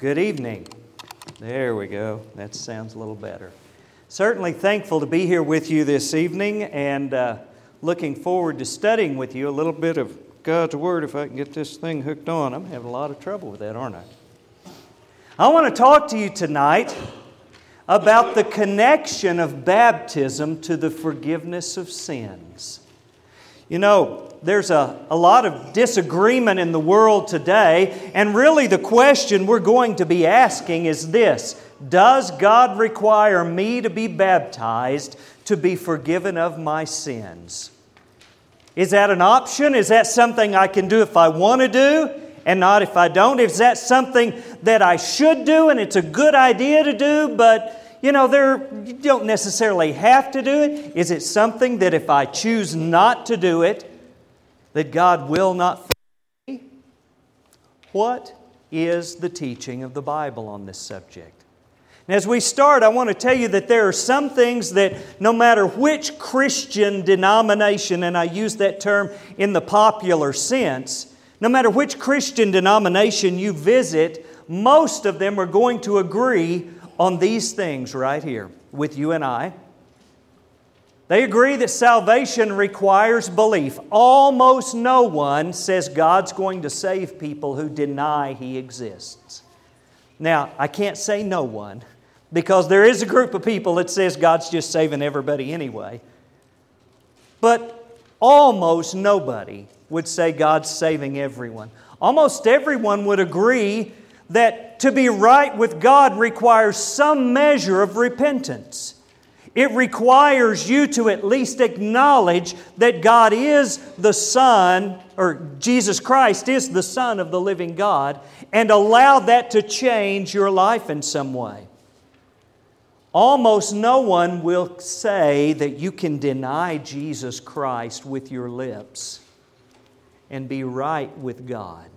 Good evening. There we go. That sounds a little better. Certainly thankful to be here with you this evening and uh, looking forward to studying with you a little bit of God's Word if I can get this thing hooked on. I'm having a lot of trouble with that, aren't I? I want to talk to you tonight about the connection of baptism to the forgiveness of sins. You know, there's a, a lot of disagreement in the world today, and really the question we're going to be asking is this Does God require me to be baptized to be forgiven of my sins? Is that an option? Is that something I can do if I want to do and not if I don't? Is that something that I should do and it's a good idea to do, but you know, there, you don't necessarily have to do it. Is it something that if I choose not to do it, that God will not me? What is the teaching of the Bible on this subject? And as we start, I want to tell you that there are some things that no matter which Christian denomination, and I use that term in the popular sense, no matter which Christian denomination you visit, most of them are going to agree on these things right here with you and I. They agree that salvation requires belief. Almost no one says God's going to save people who deny He exists. Now, I can't say no one because there is a group of people that says God's just saving everybody anyway. But almost nobody would say God's saving everyone. Almost everyone would agree that to be right with God requires some measure of repentance. It requires you to at least acknowledge that God is the Son, or Jesus Christ is the Son of the living God, and allow that to change your life in some way. Almost no one will say that you can deny Jesus Christ with your lips and be right with God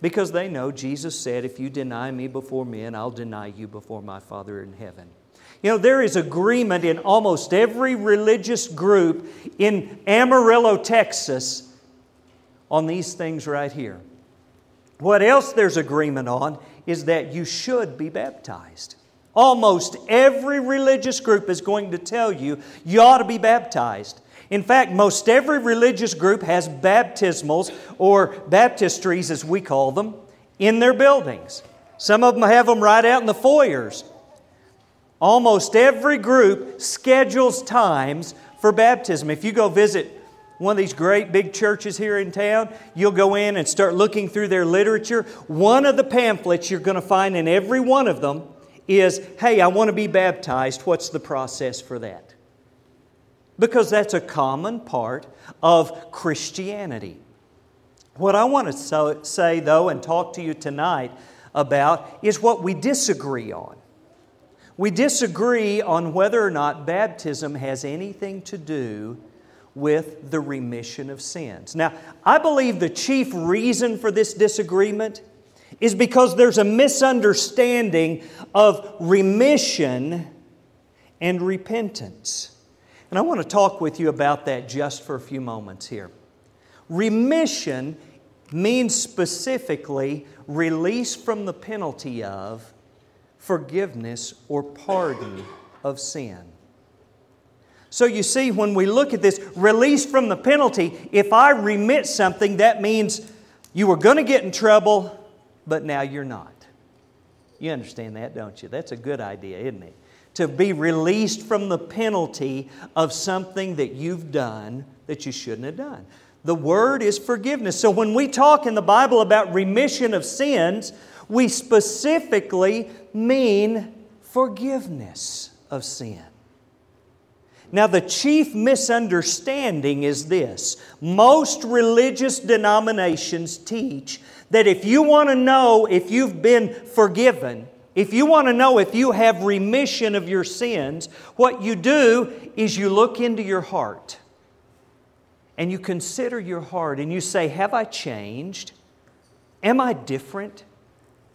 because they know Jesus said, If you deny me before men, I'll deny you before my Father in heaven. You know, there is agreement in almost every religious group in Amarillo, Texas, on these things right here. What else there's agreement on is that you should be baptized. Almost every religious group is going to tell you you ought to be baptized. In fact, most every religious group has baptismals or baptistries, as we call them, in their buildings. Some of them have them right out in the foyers. Almost every group schedules times for baptism. If you go visit one of these great big churches here in town, you'll go in and start looking through their literature. One of the pamphlets you're going to find in every one of them is Hey, I want to be baptized. What's the process for that? because that's a common part of Christianity. What I want to say, though, and talk to you tonight about is what we disagree on. We disagree on whether or not baptism has anything to do with the remission of sins. Now, I believe the chief reason for this disagreement is because there's a misunderstanding of remission and repentance. And I want to talk with you about that just for a few moments here. Remission means specifically release from the penalty of forgiveness or pardon of sin. So you see, when we look at this, release from the penalty, if I remit something, that means you were going to get in trouble, but now you're not. You understand that, don't you? That's a good idea, isn't it? to be released from the penalty of something that you've done that you shouldn't have done. The word is forgiveness. So when we talk in the Bible about remission of sins, we specifically mean forgiveness of sin. Now, the chief misunderstanding is this most religious denominations teach that if you want to know if you've been forgiven, if you want to know if you have remission of your sins, what you do is you look into your heart and you consider your heart and you say, Have I changed? Am I different?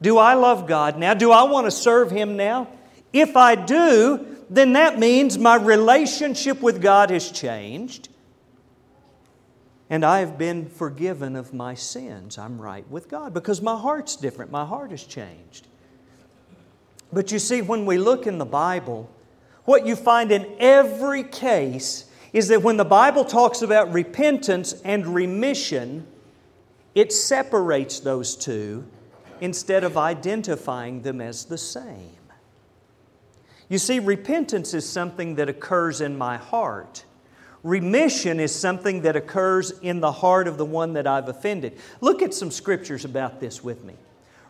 Do I love God now? Do I want to serve Him now? If I do, then that means my relationship with God has changed. and I have been forgiven of my sins. I'm right with God because my heart's different. My heart has changed. But you see, when we look in the Bible, what you find in every case is that when the Bible talks about repentance and remission, it separates those two instead of identifying them as the same. You see, repentance is something that occurs in my heart. Remission is something that occurs in the heart of the one that I've offended. Look at some scriptures about this with me.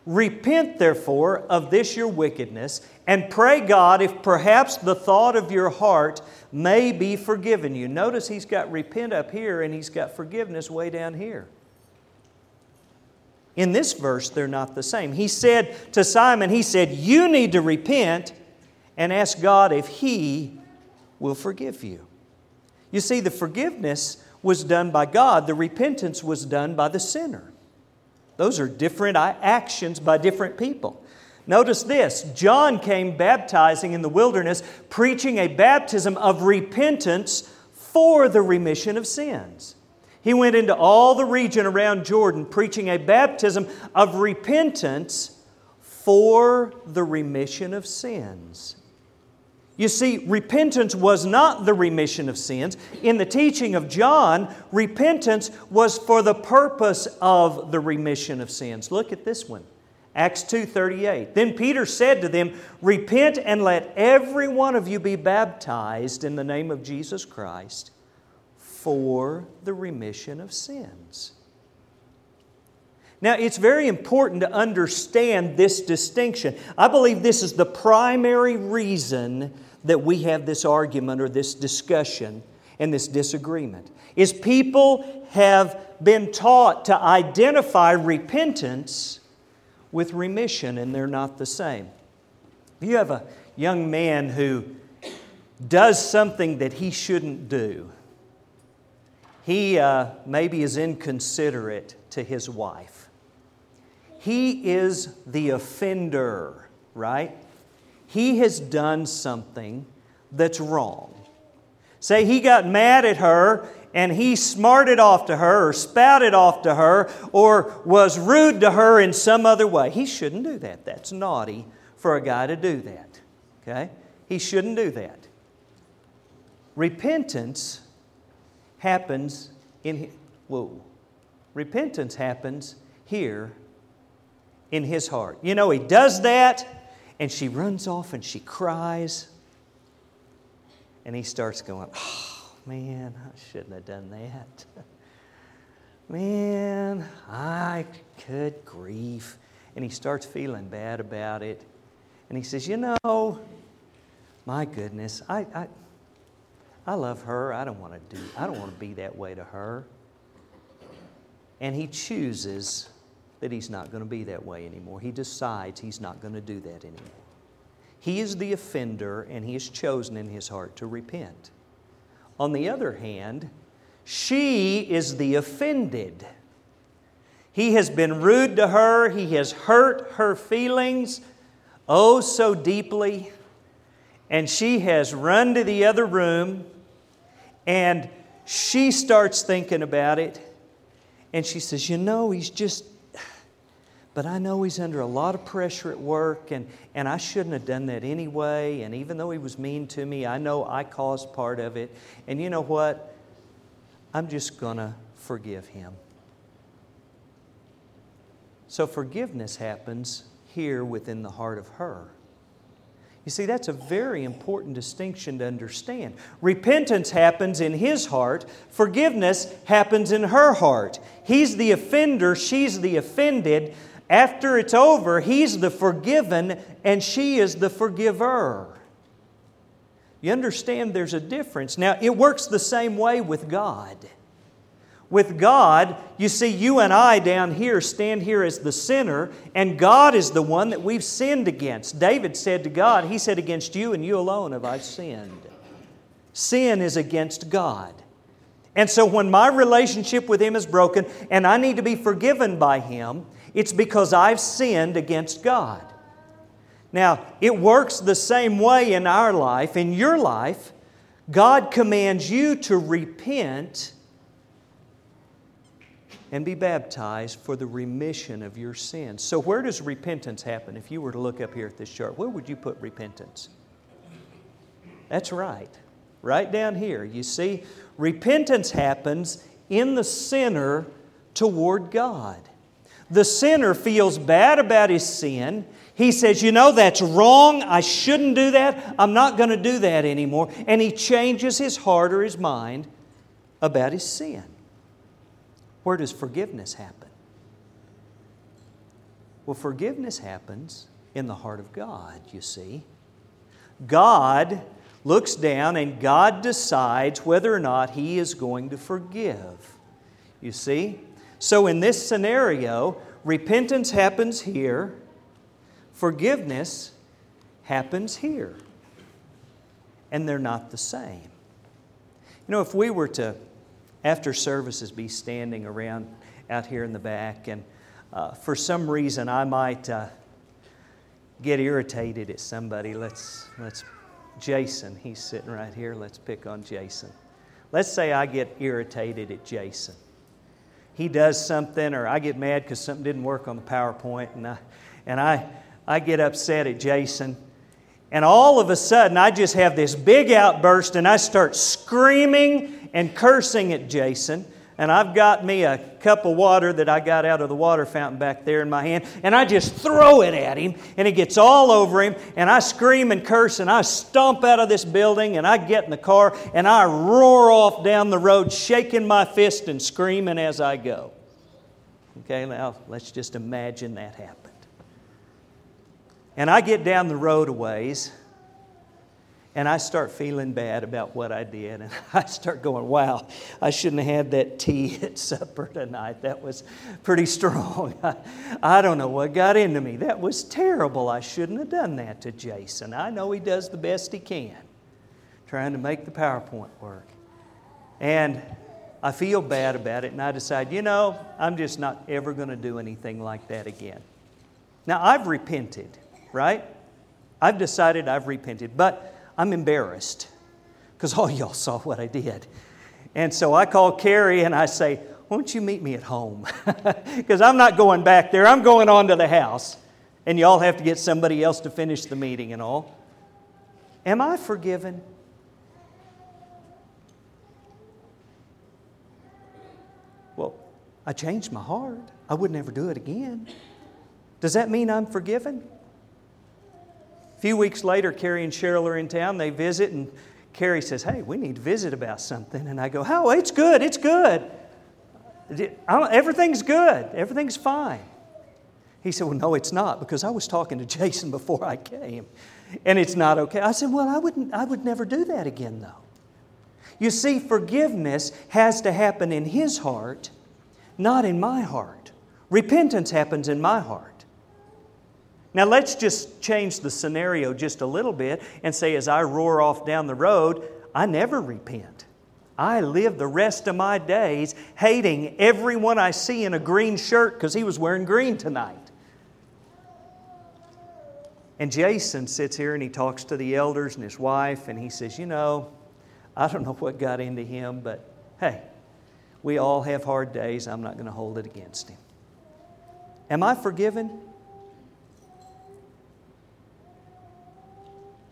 Repent, therefore, of this your wickedness, and pray God if perhaps the thought of your heart may be forgiven you. Notice he's got repent up here and he's got forgiveness way down here. In this verse, they're not the same. He said to Simon, He said, You need to repent and ask God if He will forgive you. You see, the forgiveness was done by God, the repentance was done by the sinner. Those are different actions by different people. Notice this John came baptizing in the wilderness, preaching a baptism of repentance for the remission of sins. He went into all the region around Jordan, preaching a baptism of repentance for the remission of sins. You see, repentance was not the remission of sins. In the teaching of John, repentance was for the purpose of the remission of sins. Look at this one. Acts 2:38. Then Peter said to them, "Repent and let every one of you be baptized in the name of Jesus Christ for the remission of sins." Now, it's very important to understand this distinction. I believe this is the primary reason that we have this argument or this discussion and this disagreement. Is people have been taught to identify repentance with remission, and they're not the same. If you have a young man who does something that he shouldn't do, he uh, maybe is inconsiderate to his wife. He is the offender, right? He has done something that's wrong. Say he got mad at her and he smarted off to her or spouted off to her or was rude to her in some other way. He shouldn't do that. That's naughty for a guy to do that. Okay? He shouldn't do that. Repentance happens in whoa. Repentance happens here in his heart. You know, he does that and she runs off and she cries and he starts going, oh, man, I shouldn't have done that. man, I could grieve. And he starts feeling bad about it. And he says, You know, my goodness, I, I, I love her. I don't want to do, I don't want to be that way to her. And he chooses that he's not going to be that way anymore. He decides he's not going to do that anymore. He is the offender, and he has chosen in his heart to repent. On the other hand, she is the offended. He has been rude to her, he has hurt her feelings oh so deeply, and she has run to the other room and she starts thinking about it and she says, You know, he's just but I know he's under a lot of pressure at work, and, and I shouldn't have done that anyway. And even though he was mean to me, I know I caused part of it. And you know what? I'm just going to forgive him. So forgiveness happens here within the heart of her. You see, that's a very important distinction to understand. Repentance happens in his heart, forgiveness happens in her heart. He's the offender, she's the offended, after it's over, he's the forgiven and she is the forgiver. You understand there's a difference. Now, it works the same way with God. With God, you see, you and I down here stand here as the sinner, and God is the one that we've sinned against. David said to God, He said, Against you and you alone have I sinned. Sin is against God. And so when my relationship with Him is broken and I need to be forgiven by Him, it's because I've sinned against God. Now, it works the same way in our life. In your life, God commands you to repent and be baptized for the remission of your sins. So, where does repentance happen? If you were to look up here at this chart, where would you put repentance? That's right, right down here. You see, repentance happens in the sinner toward God. The sinner feels bad about his sin. He says, You know, that's wrong. I shouldn't do that. I'm not going to do that anymore. And he changes his heart or his mind about his sin. Where does forgiveness happen? Well, forgiveness happens in the heart of God, you see. God looks down and God decides whether or not He is going to forgive. You see? So, in this scenario, repentance happens here, forgiveness happens here. And they're not the same. You know, if we were to, after services, be standing around out here in the back, and uh, for some reason I might uh, get irritated at somebody, let's, let's, Jason, he's sitting right here, let's pick on Jason. Let's say I get irritated at Jason he does something or I get mad because something didn't work on the PowerPoint and I, and I, I get upset at Jason. And all of a sudden, I just have this big outburst and I start screaming and cursing at Jason and I've got me a cup of water that I got out of the water fountain back there in my hand, and I just throw it at him, and it gets all over him, and I scream and curse, and I stomp out of this building, and I get in the car, and I roar off down the road, shaking my fist and screaming as I go. Okay, now let's just imagine that happened. And I get down the road a ways, and I start feeling bad about what I did. And I start going, wow, I shouldn't have had that tea at supper tonight. That was pretty strong. I, I don't know what got into me. That was terrible. I shouldn't have done that to Jason. I know he does the best he can, trying to make the PowerPoint work. And I feel bad about it, and I decide, you know, I'm just not ever going to do anything like that again. Now, I've repented, right? I've decided I've repented, but I'm embarrassed because all y'all saw what I did. And so I call Carrie and I say, Why don't you meet me at home? Because I'm not going back there, I'm going on to the house. And y'all have to get somebody else to finish the meeting and all. Am I forgiven? Well, I changed my heart. I would never do it again. Does that mean I'm forgiven? A few weeks later, Carrie and Cheryl are in town. They visit, and Carrie says, Hey, we need to visit about something. And I go, Oh, it's good, it's good. Everything's good, everything's fine. He said, Well, no, it's not, because I was talking to Jason before I came, and it's not okay. I said, Well, I, wouldn't, I would never do that again, though. You see, forgiveness has to happen in his heart, not in my heart. Repentance happens in my heart. Now, let's just change the scenario just a little bit and say, as I roar off down the road, I never repent. I live the rest of my days hating everyone I see in a green shirt because he was wearing green tonight. And Jason sits here and he talks to the elders and his wife, and he says, You know, I don't know what got into him, but hey, we all have hard days. I'm not going to hold it against him. Am I forgiven?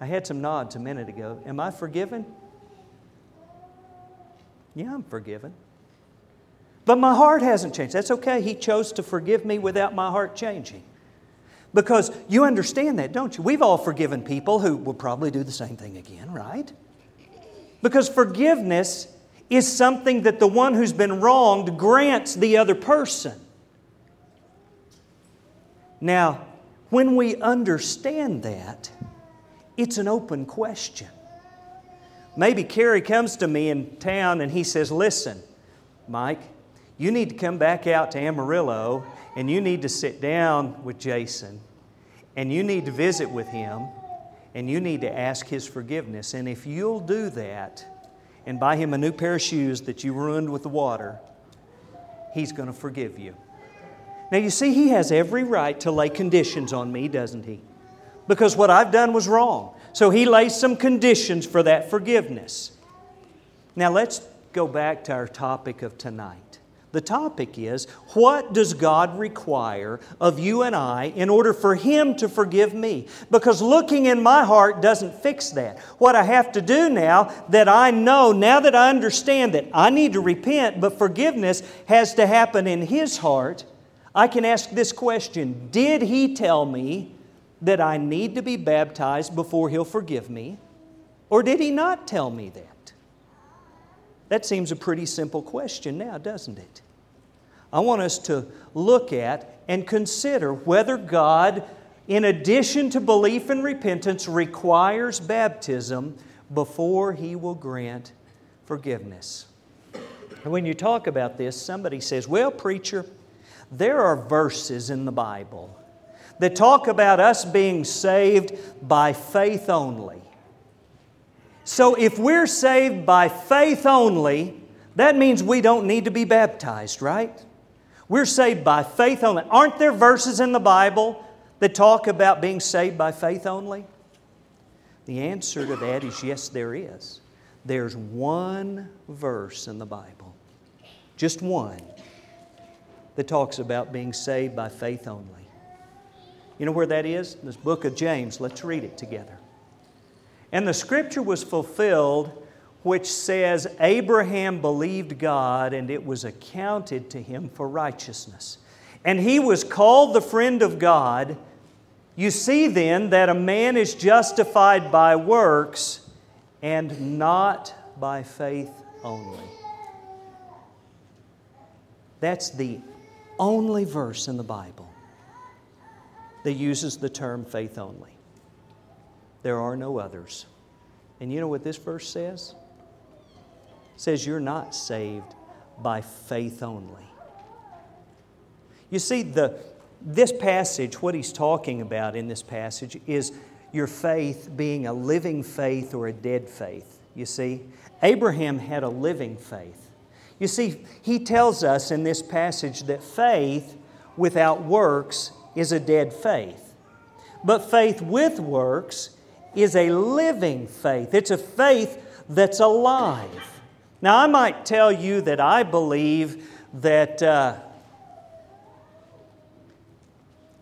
I had some nods a minute ago. Am I forgiven? Yeah, I'm forgiven. But my heart hasn't changed. That's okay. He chose to forgive me without my heart changing. Because you understand that, don't you? We've all forgiven people who will probably do the same thing again, right? Because forgiveness is something that the one who's been wronged grants the other person. Now, when we understand that, it's an open question. Maybe Kerry comes to me in town and he says, Listen, Mike, you need to come back out to Amarillo and you need to sit down with Jason and you need to visit with him and you need to ask his forgiveness. And if you'll do that and buy him a new pair of shoes that you ruined with the water, he's going to forgive you. Now, you see, he has every right to lay conditions on me, doesn't he? Because what I've done was wrong. So he lays some conditions for that forgiveness. Now let's go back to our topic of tonight The topic is what does God require of you and I in order for Him to forgive me? Because looking in my heart doesn't fix that. What I have to do now that I know, now that I understand that I need to repent, but forgiveness has to happen in His heart, I can ask this question Did He tell me that I need to be baptized before He'll forgive me? Or did He not tell me that? That seems a pretty simple question now, doesn't it? I want us to look at and consider whether God, in addition to belief and repentance, requires baptism before He will grant forgiveness. And when you talk about this, somebody says, Well, preacher, there are verses in the Bible that talk about us being saved by faith only. So if we're saved by faith only, that means we don't need to be baptized, right? We're saved by faith only. Aren't there verses in the Bible that talk about being saved by faith only? The answer to that is yes, there is. There's one verse in the Bible, just one, that talks about being saved by faith only. You know where that is? This book of James. Let's read it together. And the scripture was fulfilled, which says, Abraham believed God, and it was accounted to him for righteousness. And he was called the friend of God. You see then that a man is justified by works and not by faith only. That's the only verse in the Bible that uses the term faith only. There are no others. And you know what this verse says? It says you're not saved by faith only. You see, the, this passage, what he's talking about in this passage, is your faith being a living faith or a dead faith. You see, Abraham had a living faith. You see, he tells us in this passage that faith without works is a dead faith. But faith with works is a living faith, it's a faith that's alive. Now, I might tell you that I believe that uh,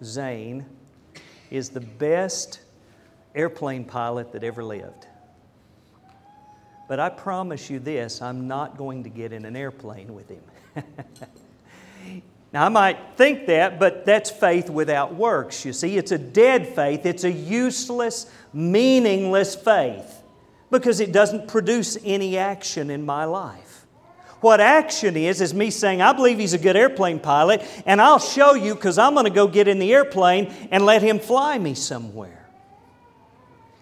Zane is the best airplane pilot that ever lived. But I promise you this I'm not going to get in an airplane with him. Now, I might think that, but that's faith without works. You see, it's a dead faith, it's a useless, meaningless faith because it doesn't produce any action in my life. What action is, is me saying, I believe he's a good airplane pilot, and I'll show you because I'm going to go get in the airplane and let him fly me somewhere.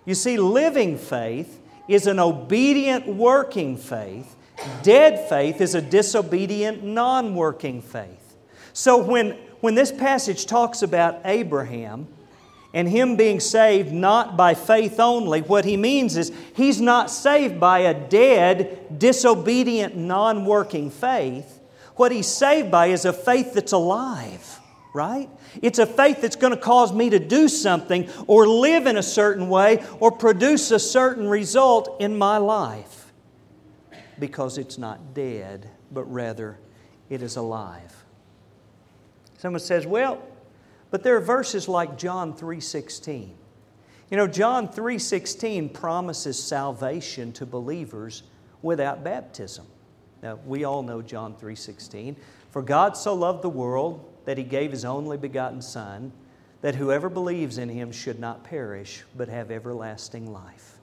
You see, living faith is an obedient, working faith. Dead faith is a disobedient, non working faith. So when, when this passage talks about Abraham and him being saved not by faith only, what he means is he's not saved by a dead, disobedient, non working faith. What he's saved by is a faith that's alive, right? It's a faith that's going to cause me to do something or live in a certain way or produce a certain result in my life because it's not dead, but rather it is alive. Someone says, well, but there are verses like John 3:16. You know, John 3:16 promises salvation to believers without baptism. Now, we all know John 3:16. For God so loved the world that he gave his only begotten son that whoever believes in him should not perish but have everlasting life.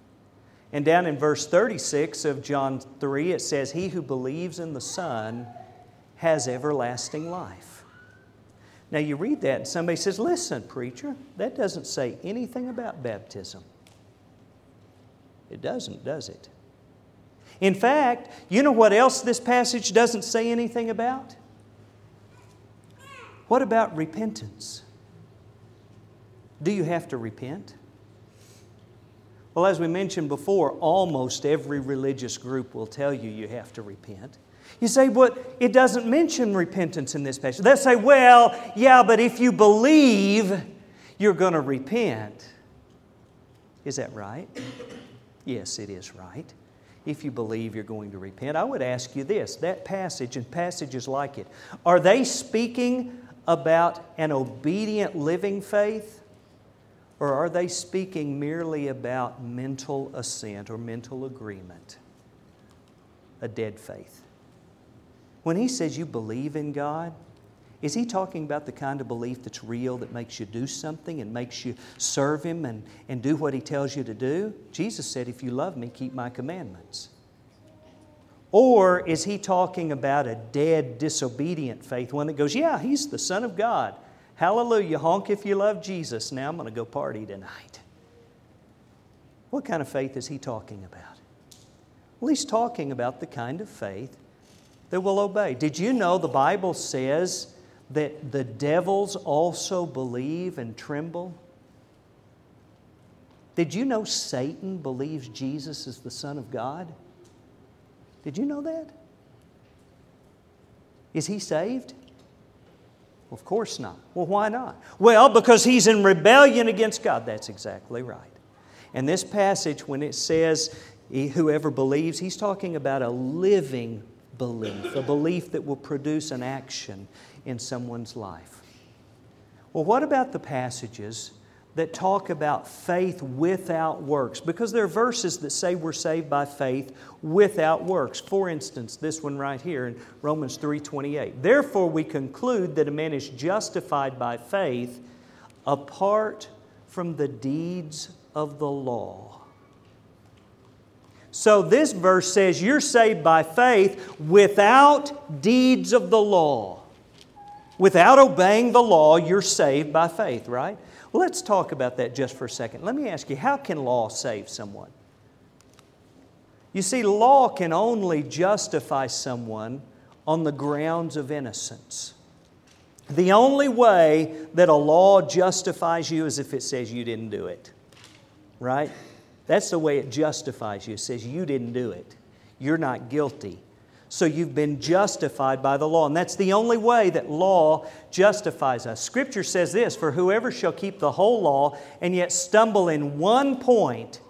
And down in verse 36 of John 3 it says he who believes in the son has everlasting life. Now you read that and somebody says, Listen, preacher, that doesn't say anything about baptism. It doesn't, does it? In fact, you know what else this passage doesn't say anything about? What about repentance? Do you have to repent? Well, as we mentioned before, almost every religious group will tell you you have to repent. You say, but it doesn't mention repentance in this passage. They'll say, well, yeah, but if you believe, you're going to repent. Is that right? Yes, it is right. if you believe you're going to repent. I would ask you this that passage and passages like it, are they speaking about an obedient living faith? Or are they speaking merely about mental assent or mental agreement? A dead faith. When he says you believe in God, is he talking about the kind of belief that's real, that makes you do something and makes you serve him and, and do what he tells you to do? Jesus said, If you love me, keep my commandments. Or is he talking about a dead, disobedient faith, one that goes, Yeah, he's the Son of God. Hallelujah, honk if you love Jesus. Now I'm going to go party tonight. What kind of faith is he talking about? Well, he's talking about the kind of faith that will obey. Did you know the Bible says that the devils also believe and tremble? Did you know Satan believes Jesus is the Son of God? Did you know that? Is he saved? Of course not. Well, why not? Well, because he's in rebellion against God. That's exactly right. And this passage, when it says whoever believes, he's talking about a living belief, a belief that will produce an action in someone's life. Well, what about the passages that talk about faith without works? Because there are verses that say we're saved by faith without works. For instance, this one right here in Romans 3:28. Therefore we conclude that a man is justified by faith apart from the deeds of the law. So this verse says you're saved by faith without deeds of the law. Without obeying the law, you're saved by faith, right? Let's talk about that just for a second. Let me ask you how can law save someone? You see, law can only justify someone on the grounds of innocence. The only way that a law justifies you is if it says you didn't do it, right? That's the way it justifies you. It says you didn't do it. You're not guilty. So you've been justified by the law. And that's the only way that law justifies us. Scripture says this For whoever shall keep the whole law and yet stumble in one point,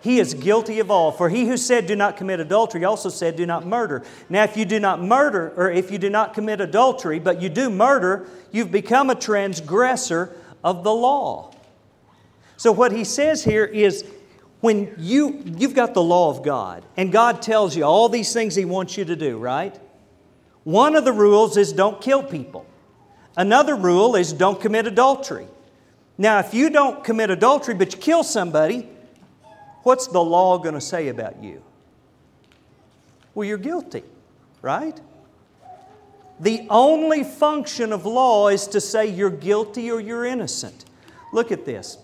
he is guilty of all. For he who said, Do not commit adultery, also said, Do not murder. Now, if you do not murder, or if you do not commit adultery, but you do murder, you've become a transgressor of the law. So, what he says here is when you, you've got the law of God and God tells you all these things He wants you to do, right? One of the rules is don't kill people. Another rule is don't commit adultery. Now, if you don't commit adultery but you kill somebody, what's the law going to say about you? Well, you're guilty, right? The only function of law is to say you're guilty or you're innocent. Look at this,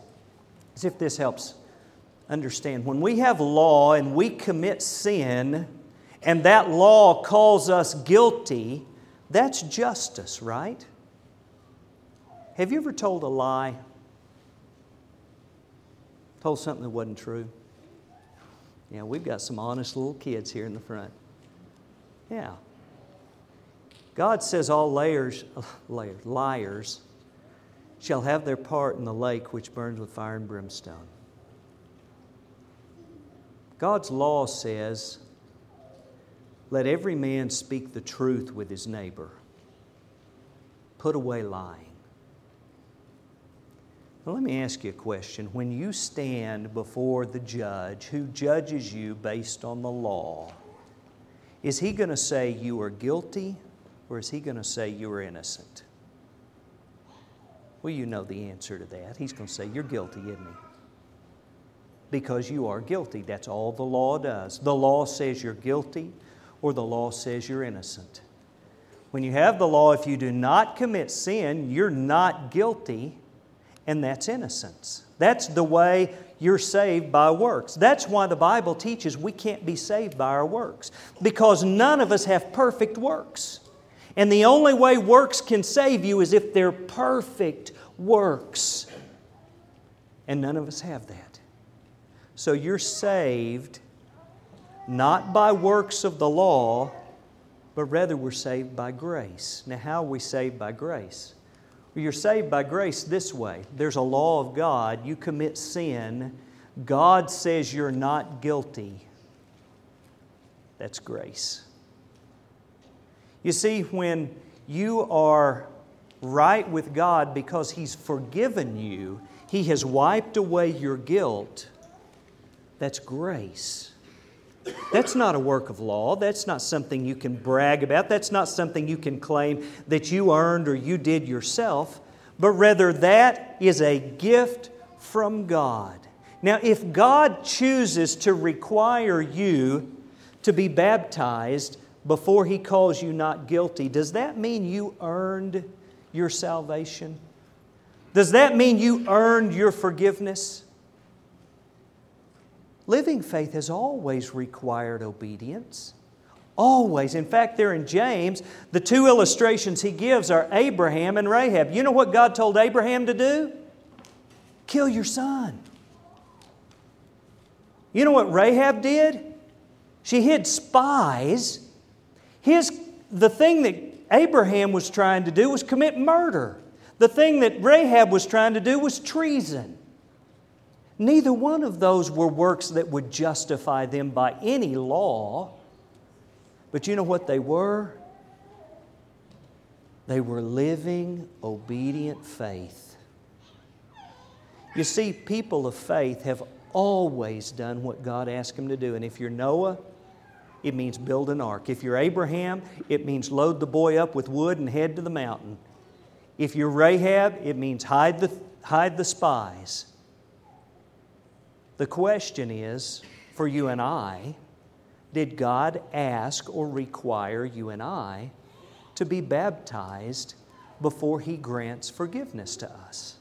as if this helps understand when we have law and we commit sin and that law calls us guilty, that's justice, right? Have you ever told a lie? Told something that wasn't true? Yeah, we've got some honest little kids here in the front. Yeah. God says all layers, layers, liars shall have their part in the lake which burns with fire and brimstone. God's law says, let every man speak the truth with his neighbor. Put away lying. Well, let me ask you a question. When you stand before the judge who judges you based on the law, is he going to say you are guilty or is he going to say you are innocent? Well, you know the answer to that. He's going to say, You're guilty, isn't he? Because you are guilty. That's all the law does. The law says you're guilty or the law says you're innocent. When you have the law, if you do not commit sin, you're not guilty, and that's innocence. That's the way you're saved by works. That's why the Bible teaches we can't be saved by our works, because none of us have perfect works. And the only way works can save you is if they're perfect works. And none of us have that. So you're saved not by works of the law, but rather we're saved by grace. Now, how are we saved by grace? Well, you're saved by grace this way there's a law of God. You commit sin, God says you're not guilty. That's grace. You see, when you are right with God because He's forgiven you, He has wiped away your guilt, that's grace. That's not a work of law. That's not something you can brag about. That's not something you can claim that you earned or you did yourself, but rather that is a gift from God. Now, if God chooses to require you to be baptized before He calls you not guilty, does that mean you earned your salvation? Does that mean you earned your forgiveness? Living faith has always required obedience. Always. In fact, there in James, the two illustrations he gives are Abraham and Rahab. You know what God told Abraham to do? Kill your son. You know what Rahab did? She hid spies. His, the thing that Abraham was trying to do was commit murder. The thing that Rahab was trying to do was treason. Neither one of those were works that would justify them by any law. But you know what they were? They were living obedient faith. You see, people of faith have always done what God asked them to do. And if you're Noah, it means build an ark. If you're Abraham, it means load the boy up with wood and head to the mountain. If you're Rahab, it means hide the, hide the spies. The question is for you and I did God ask or require you and I to be baptized before He grants forgiveness to us?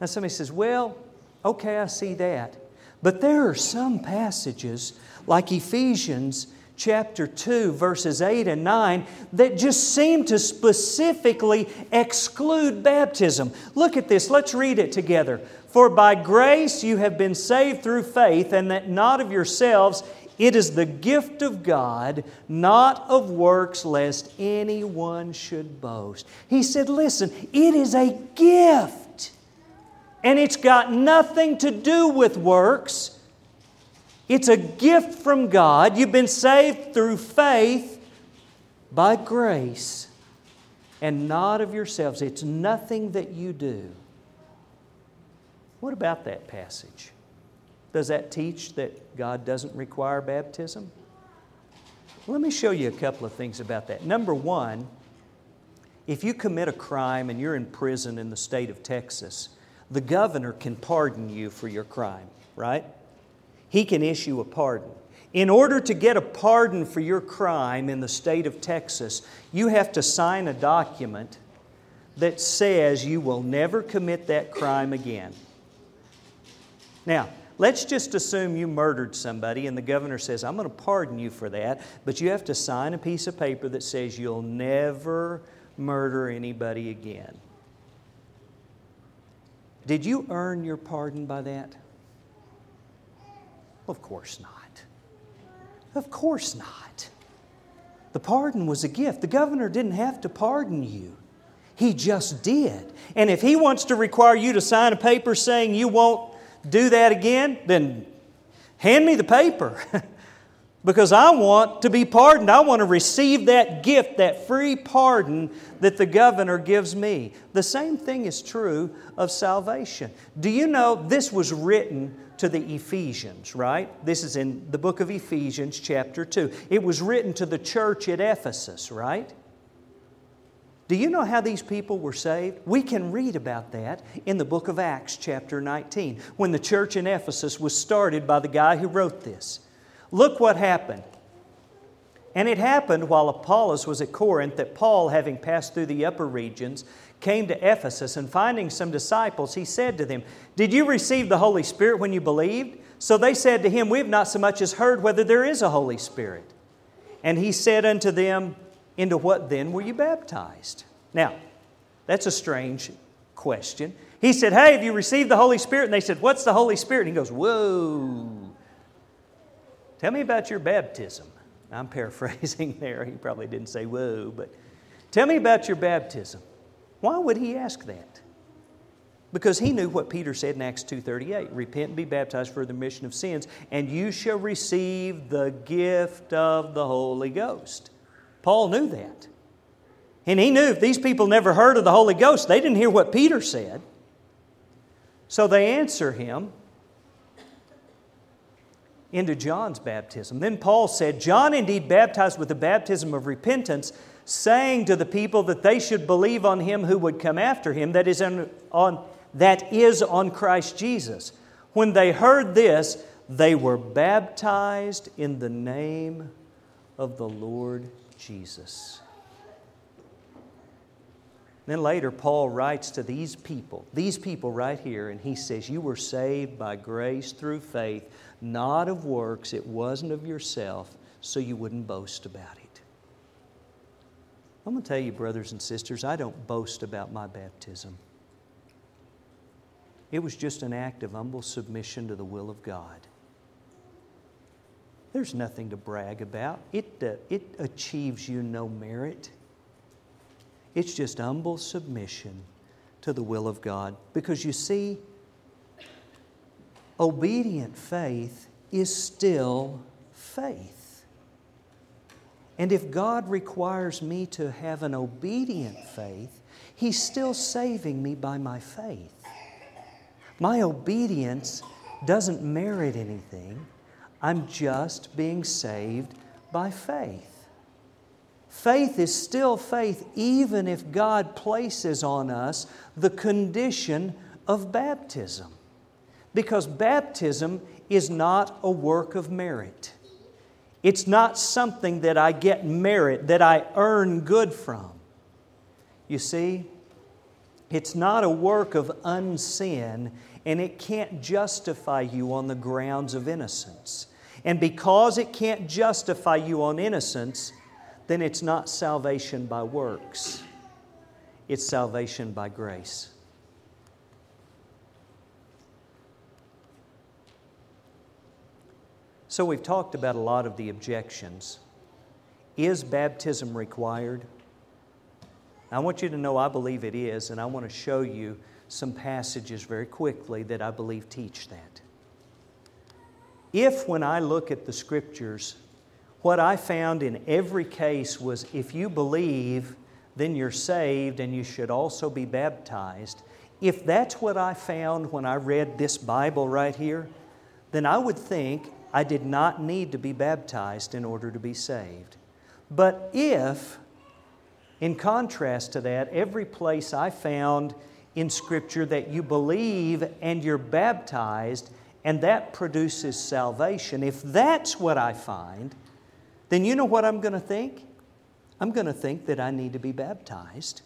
Now, somebody says, Well, okay, I see that. But there are some passages, like Ephesians chapter 2, verses 8 and 9, that just seem to specifically exclude baptism. Look at this, let's read it together. For by grace you have been saved through faith, and that not of yourselves, it is the gift of God, not of works, lest anyone should boast. He said, Listen, it is a gift, and it's got nothing to do with works. It's a gift from God. You've been saved through faith by grace, and not of yourselves. It's nothing that you do. What about that passage? Does that teach that God doesn't require baptism? Let me show you a couple of things about that. Number one, if you commit a crime and you're in prison in the state of Texas, the governor can pardon you for your crime, right? He can issue a pardon. In order to get a pardon for your crime in the state of Texas, you have to sign a document that says you will never commit that crime again. Now, let's just assume you murdered somebody and the governor says, I'm going to pardon you for that, but you have to sign a piece of paper that says you'll never murder anybody again. Did you earn your pardon by that? Of course not. Of course not. The pardon was a gift. The governor didn't have to pardon you. He just did. And if he wants to require you to sign a paper saying you won't do that again, then hand me the paper. because I want to be pardoned. I want to receive that gift, that free pardon that the governor gives me. The same thing is true of salvation. Do you know this was written to the Ephesians, right? This is in the book of Ephesians, chapter 2. It was written to the church at Ephesus, right? Do you know how these people were saved? We can read about that in the book of Acts, chapter 19, when the church in Ephesus was started by the guy who wrote this. Look what happened. And it happened while Apollos was at Corinth that Paul, having passed through the upper regions, came to Ephesus and finding some disciples, he said to them, Did you receive the Holy Spirit when you believed? So they said to him, We have not so much as heard whether there is a Holy Spirit. And he said unto them, into what then were you baptized? Now, that's a strange question. He said, Hey, have you received the Holy Spirit? And they said, What's the Holy Spirit? And he goes, Whoa. Tell me about your baptism. I'm paraphrasing there. He probably didn't say whoa, but tell me about your baptism. Why would he ask that? because he knew what Peter said in Acts 2:38, repent and be baptized for the remission of sins and you shall receive the gift of the Holy Ghost. Paul knew that. And he knew if these people never heard of the Holy Ghost, they didn't hear what Peter said. So they answer him into John's baptism. Then Paul said, John indeed baptized with the baptism of repentance, saying to the people that they should believe on him who would come after him, that is on, on that is on Christ Jesus. When they heard this, they were baptized in the name of the Lord Jesus. Then later, Paul writes to these people, these people right here, and he says, You were saved by grace through faith, not of works. It wasn't of yourself, so you wouldn't boast about it. I'm going to tell you, brothers and sisters, I don't boast about my baptism. It was just an act of humble submission to the will of God. There's nothing to brag about. It, uh, it achieves you no merit. It's just humble submission to the will of God. Because you see, obedient faith is still faith. And if God requires me to have an obedient faith, He's still saving me by my faith. My obedience doesn't merit anything. I'm just being saved by faith. Faith is still faith, even if God places on us the condition of baptism. Because baptism is not a work of merit. It's not something that I get merit, that I earn good from. You see, it's not a work of unsin, and it can't justify you on the grounds of innocence. And because it can't justify you on innocence, then it's not salvation by works, it's salvation by grace. So, we've talked about a lot of the objections. Is baptism required? I want you to know I believe it is, and I want to show you some passages very quickly that I believe teach that. If, when I look at the scriptures, what I found in every case was if you believe, then you're saved and you should also be baptized. If that's what I found when I read this Bible right here, then I would think I did not need to be baptized in order to be saved. But if, in contrast to that, every place I found in Scripture that you believe and you're baptized, and that produces salvation, if that's what I find, then you know what I'm going to think? I'm going to think that I need to be baptized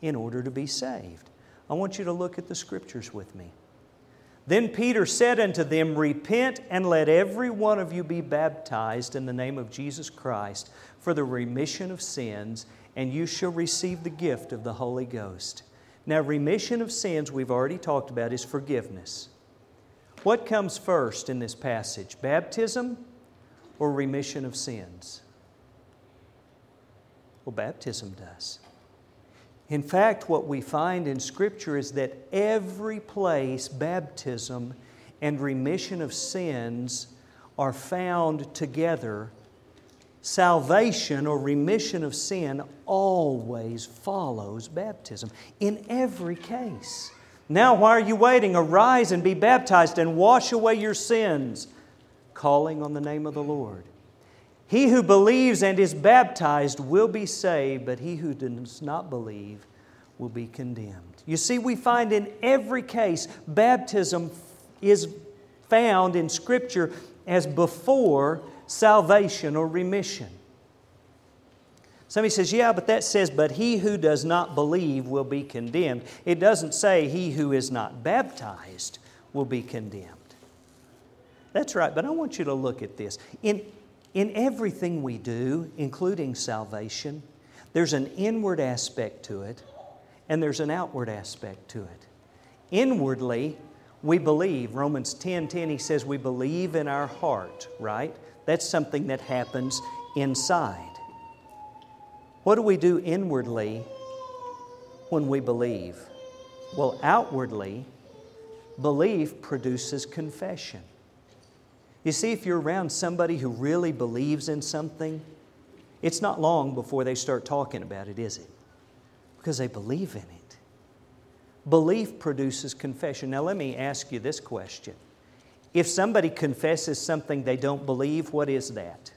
in order to be saved. I want you to look at the scriptures with me. Then Peter said unto them, Repent and let every one of you be baptized in the name of Jesus Christ for the remission of sins, and you shall receive the gift of the Holy Ghost. Now, remission of sins, we've already talked about, is forgiveness. What comes first in this passage? Baptism or remission of sins? Well, baptism does. In fact, what we find in Scripture is that every place baptism and remission of sins are found together, salvation or remission of sin always follows baptism in every case. Now, why are you waiting? Arise and be baptized and wash away your sins calling on the name of the Lord. He who believes and is baptized will be saved, but he who does not believe will be condemned. You see, we find in every case baptism is found in Scripture as before salvation or remission. Somebody says, Yeah, but that says, but he who does not believe will be condemned. It doesn't say he who is not baptized will be condemned. That's right, but I want you to look at this. In, in everything we do, including salvation, there's an inward aspect to it and there's an outward aspect to it. Inwardly, we believe. Romans 10 10, he says, we believe in our heart, right? That's something that happens inside. What do we do inwardly when we believe? Well, outwardly, belief produces confession. You see, if you're around somebody who really believes in something, it's not long before they start talking about it, is it? Because they believe in it. Belief produces confession. Now, let me ask you this question. If somebody confesses something they don't believe, what is that?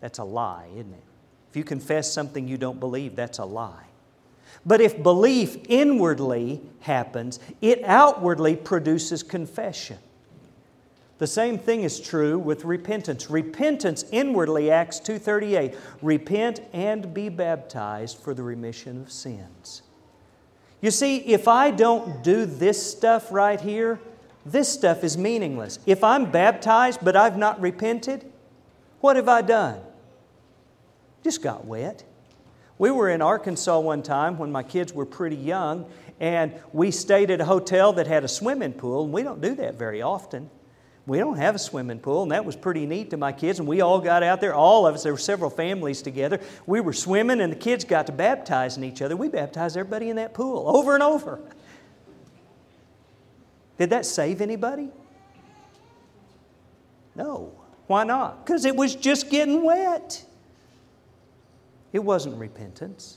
That's a lie, isn't it? If you confess something you don't believe, that's a lie. But if belief inwardly happens, it outwardly produces confession. The same thing is true with repentance. Repentance inwardly Acts 2:38, repent and be baptized for the remission of sins. You see, if I don't do this stuff right here, this stuff is meaningless. If I'm baptized but I've not repented, what have I done? Just got wet. We were in Arkansas one time when my kids were pretty young, and we stayed at a hotel that had a swimming pool, and we don't do that very often. We don't have a swimming pool, and that was pretty neat to my kids. And we all got out there, all of us, there were several families together. We were swimming, and the kids got to baptizing each other. We baptized everybody in that pool over and over. Did that save anybody? No. Why not? Because it was just getting wet. It wasn't repentance.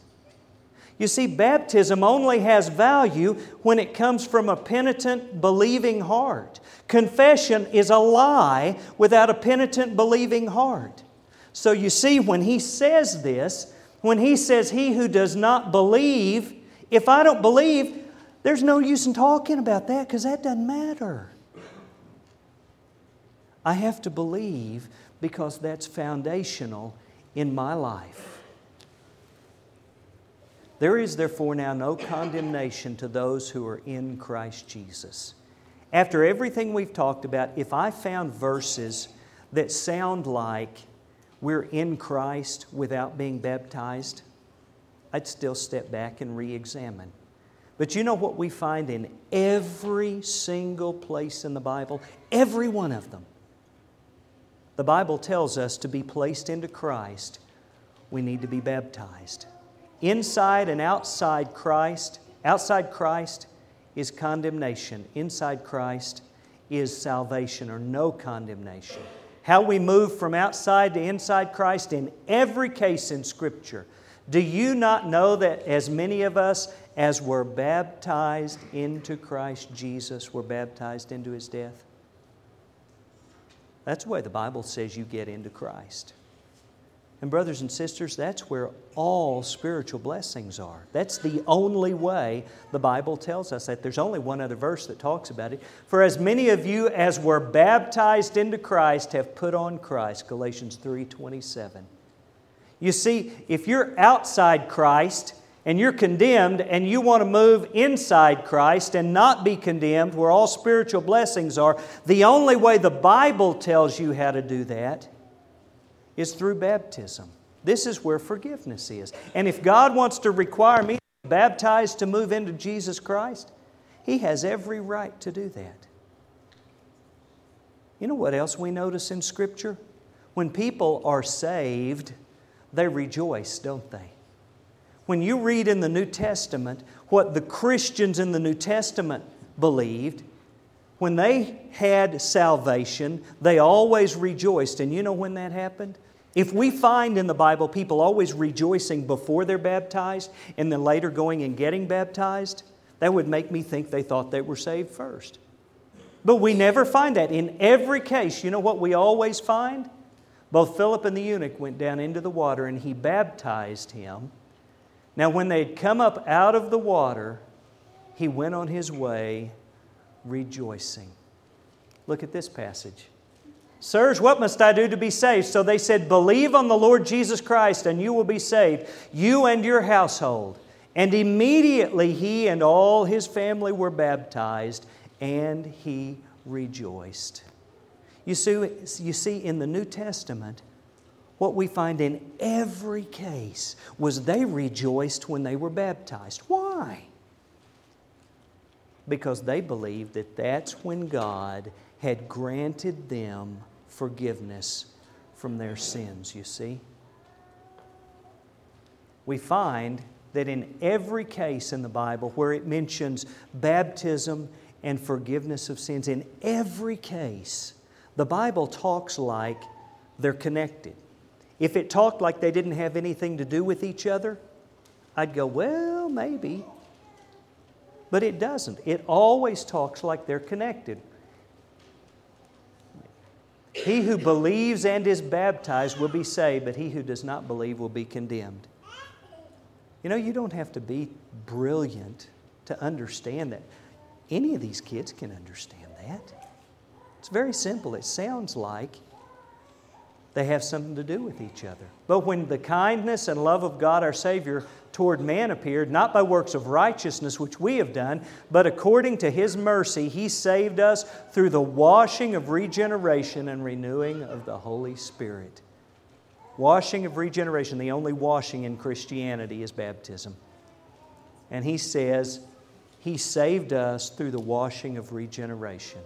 You see, baptism only has value when it comes from a penitent, believing heart. Confession is a lie without a penitent, believing heart. So you see, when he says this, when he says, He who does not believe, if I don't believe, there's no use in talking about that because that doesn't matter. I have to believe because that's foundational in my life. There is therefore now no condemnation to those who are in Christ Jesus. After everything we've talked about, if I found verses that sound like we're in Christ without being baptized, I'd still step back and re examine. But you know what we find in every single place in the Bible? Every one of them. The Bible tells us to be placed into Christ, we need to be baptized. Inside and outside Christ, outside Christ is condemnation. Inside Christ is salvation or no condemnation. How we move from outside to inside Christ in every case in Scripture. Do you not know that as many of us as were baptized into Christ Jesus were baptized into his death? That's the way the Bible says you get into Christ. And, brothers and sisters, that's where all spiritual blessings are. That's the only way the Bible tells us that. There's only one other verse that talks about it. For as many of you as were baptized into Christ have put on Christ, Galatians 3 27. You see, if you're outside Christ, and you're condemned and you want to move inside Christ and not be condemned where all spiritual blessings are, the only way the Bible tells you how to do that is through baptism. This is where forgiveness is. And if God wants to require me to be baptized to move into Jesus Christ, He has every right to do that. You know what else we notice in Scripture? When people are saved, they rejoice, don't they? When you read in the New Testament what the Christians in the New Testament believed, when they had salvation, they always rejoiced. And you know when that happened? If we find in the Bible people always rejoicing before they're baptized and then later going and getting baptized, that would make me think they thought they were saved first. But we never find that. In every case, you know what we always find? Both Philip and the eunuch went down into the water and he baptized him. Now, when they'd come up out of the water, he went on his way rejoicing. Look at this passage. Sirs, what must I do to be saved? So they said, Believe on the Lord Jesus Christ, and you will be saved, you and your household. And immediately he and all his family were baptized, and he rejoiced. You see, you see, in the New Testament, what we find in every case was they rejoiced when they were baptized. Why? Because they believed that that's when God had granted them forgiveness from their sins, you see. We find that in every case in the Bible where it mentions baptism and forgiveness of sins, in every case, the Bible talks like they're connected. If it talked like they didn't have anything to do with each other, I'd go, well, maybe. But it doesn't. It always talks like they're connected. He who believes and is baptized will be saved, but he who does not believe will be condemned. You know, you don't have to be brilliant to understand that. Any of these kids can understand that. It's very simple. It sounds like they have something to do with each other. But when the kindness and love of God our Savior toward man appeared, not by works of righteousness which we have done, but according to His mercy, He saved us through the washing of regeneration and renewing of the Holy Spirit. Washing of regeneration, the only washing in Christianity is baptism. And He says, He saved us through the washing of regeneration.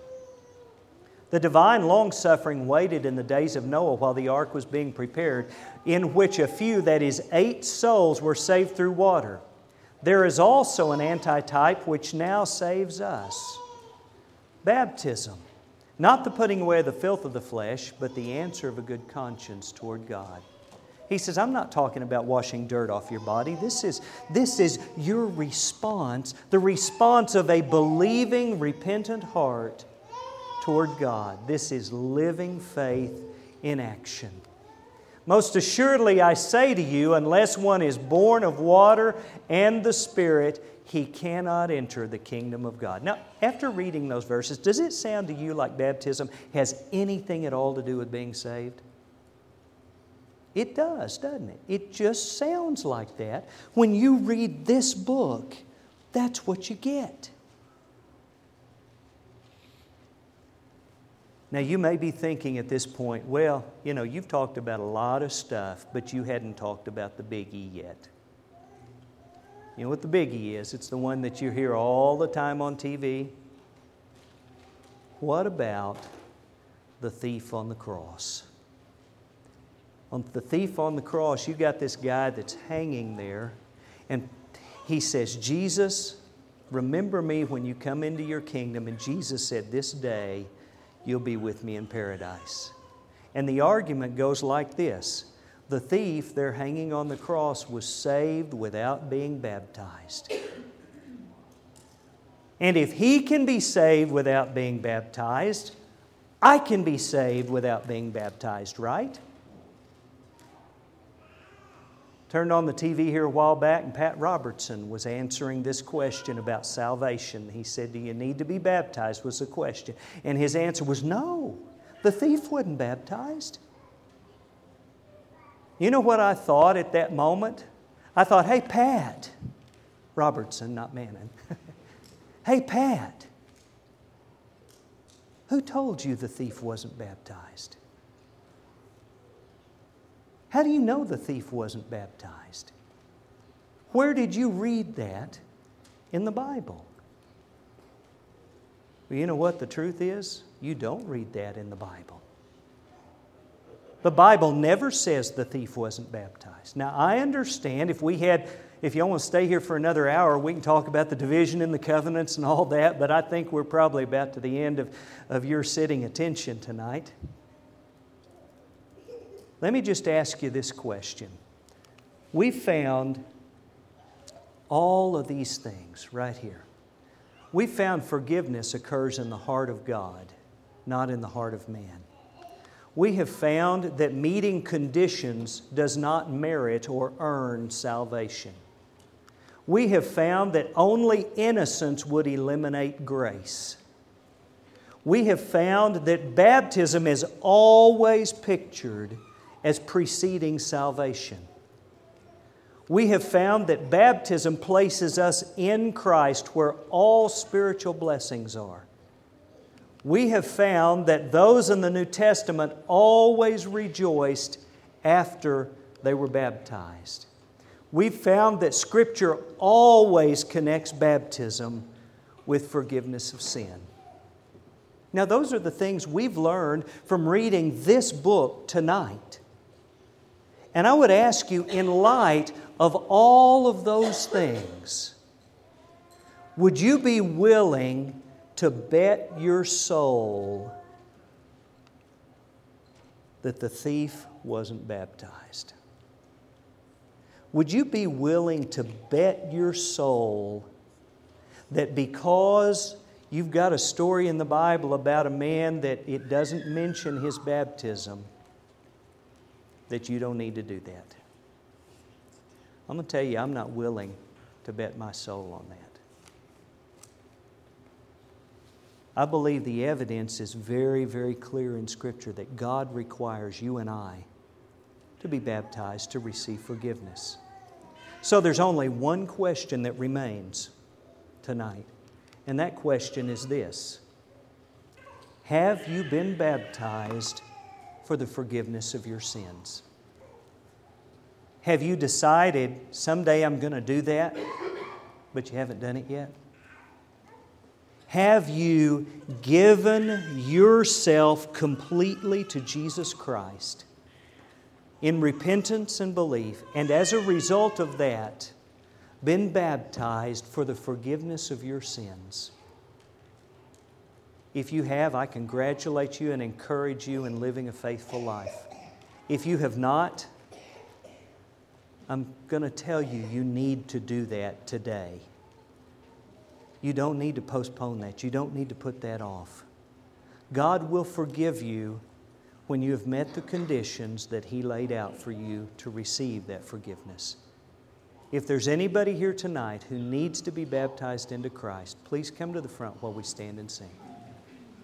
The divine long suffering waited in the days of Noah while the ark was being prepared, in which a few, that is, eight souls, were saved through water. There is also an antitype which now saves us baptism. Not the putting away of the filth of the flesh, but the answer of a good conscience toward God. He says, I'm not talking about washing dirt off your body. This is, this is your response, the response of a believing, repentant heart toward God. This is living faith in action. Most assuredly, I say to you, unless one is born of water and the Spirit, he cannot enter the kingdom of God. Now, after reading those verses, does it sound to you like baptism has anything at all to do with being saved? It does, doesn't it? It just sounds like that. When you read this book, that's what you get. Now, you may be thinking at this point, well, you know, you've talked about a lot of stuff, but you hadn't talked about the biggie yet. You know what the biggie is? It's the one that you hear all the time on TV. What about the thief on the cross? On the thief on the cross, you got this guy that's hanging there, and he says, Jesus, remember me when you come into your kingdom. And Jesus said, This day, you'll be with me in paradise. And the argument goes like this The thief there hanging on the cross was saved without being baptized. And if he can be saved without being baptized, I can be saved without being baptized, right? Turned on the TV here a while back, and Pat Robertson was answering this question about salvation. He said, Do you need to be baptized? was the question. And his answer was no. The thief wasn't baptized. You know what I thought at that moment? I thought, hey, Pat, Robertson, not Manning. hey, Pat, who told you the thief wasn't baptized? How do you know the thief wasn't baptized? Where did you read that in the Bible? Well, you know what the truth is? You don't read that in the Bible. The Bible never says the thief wasn't baptized. Now, I understand if we had, if you want to stay here for another hour, we can talk about the division in the covenants and all that, but I think we're probably about to the end of, of your sitting attention tonight. Let me just ask you this question. We found all of these things right here. We found forgiveness occurs in the heart of God, not in the heart of man. We have found that meeting conditions does not merit or earn salvation. We have found that only innocence would eliminate grace. We have found that baptism is always pictured as preceding salvation. We have found that baptism places us in Christ where all spiritual blessings are. We have found that those in the New Testament always rejoiced after they were baptized. We've found that Scripture always connects baptism with forgiveness of sin. Now, those are the things we've learned from reading this book tonight. And I would ask you, in light of all of those things, would you be willing to bet your soul that the thief wasn't baptized? Would you be willing to bet your soul that because you've got a story in the Bible about a man that it doesn't mention his baptism, that you don't need to do that? I'm going to tell you, I'm not willing to bet my soul on that. I believe the evidence is very, very clear in Scripture that God requires you and I to be baptized to receive forgiveness. So there's only one question that remains tonight, and that question is this Have you been baptized for the forgiveness of your sins? Have you decided someday I'm going to do that, but you haven't done it yet? Have you given yourself completely to Jesus Christ in repentance and belief, and as a result of that, been baptized for the forgiveness of your sins? If you have, I congratulate you and encourage you in living a faithful life. If you have not, I'm going to tell you, you need to do that today. You don't need to postpone that. You don't need to put that off. God will forgive you when you have met the conditions that He laid out for you to receive that forgiveness. If there's anybody here tonight who needs to be baptized into Christ, please come to the front while we stand and sing.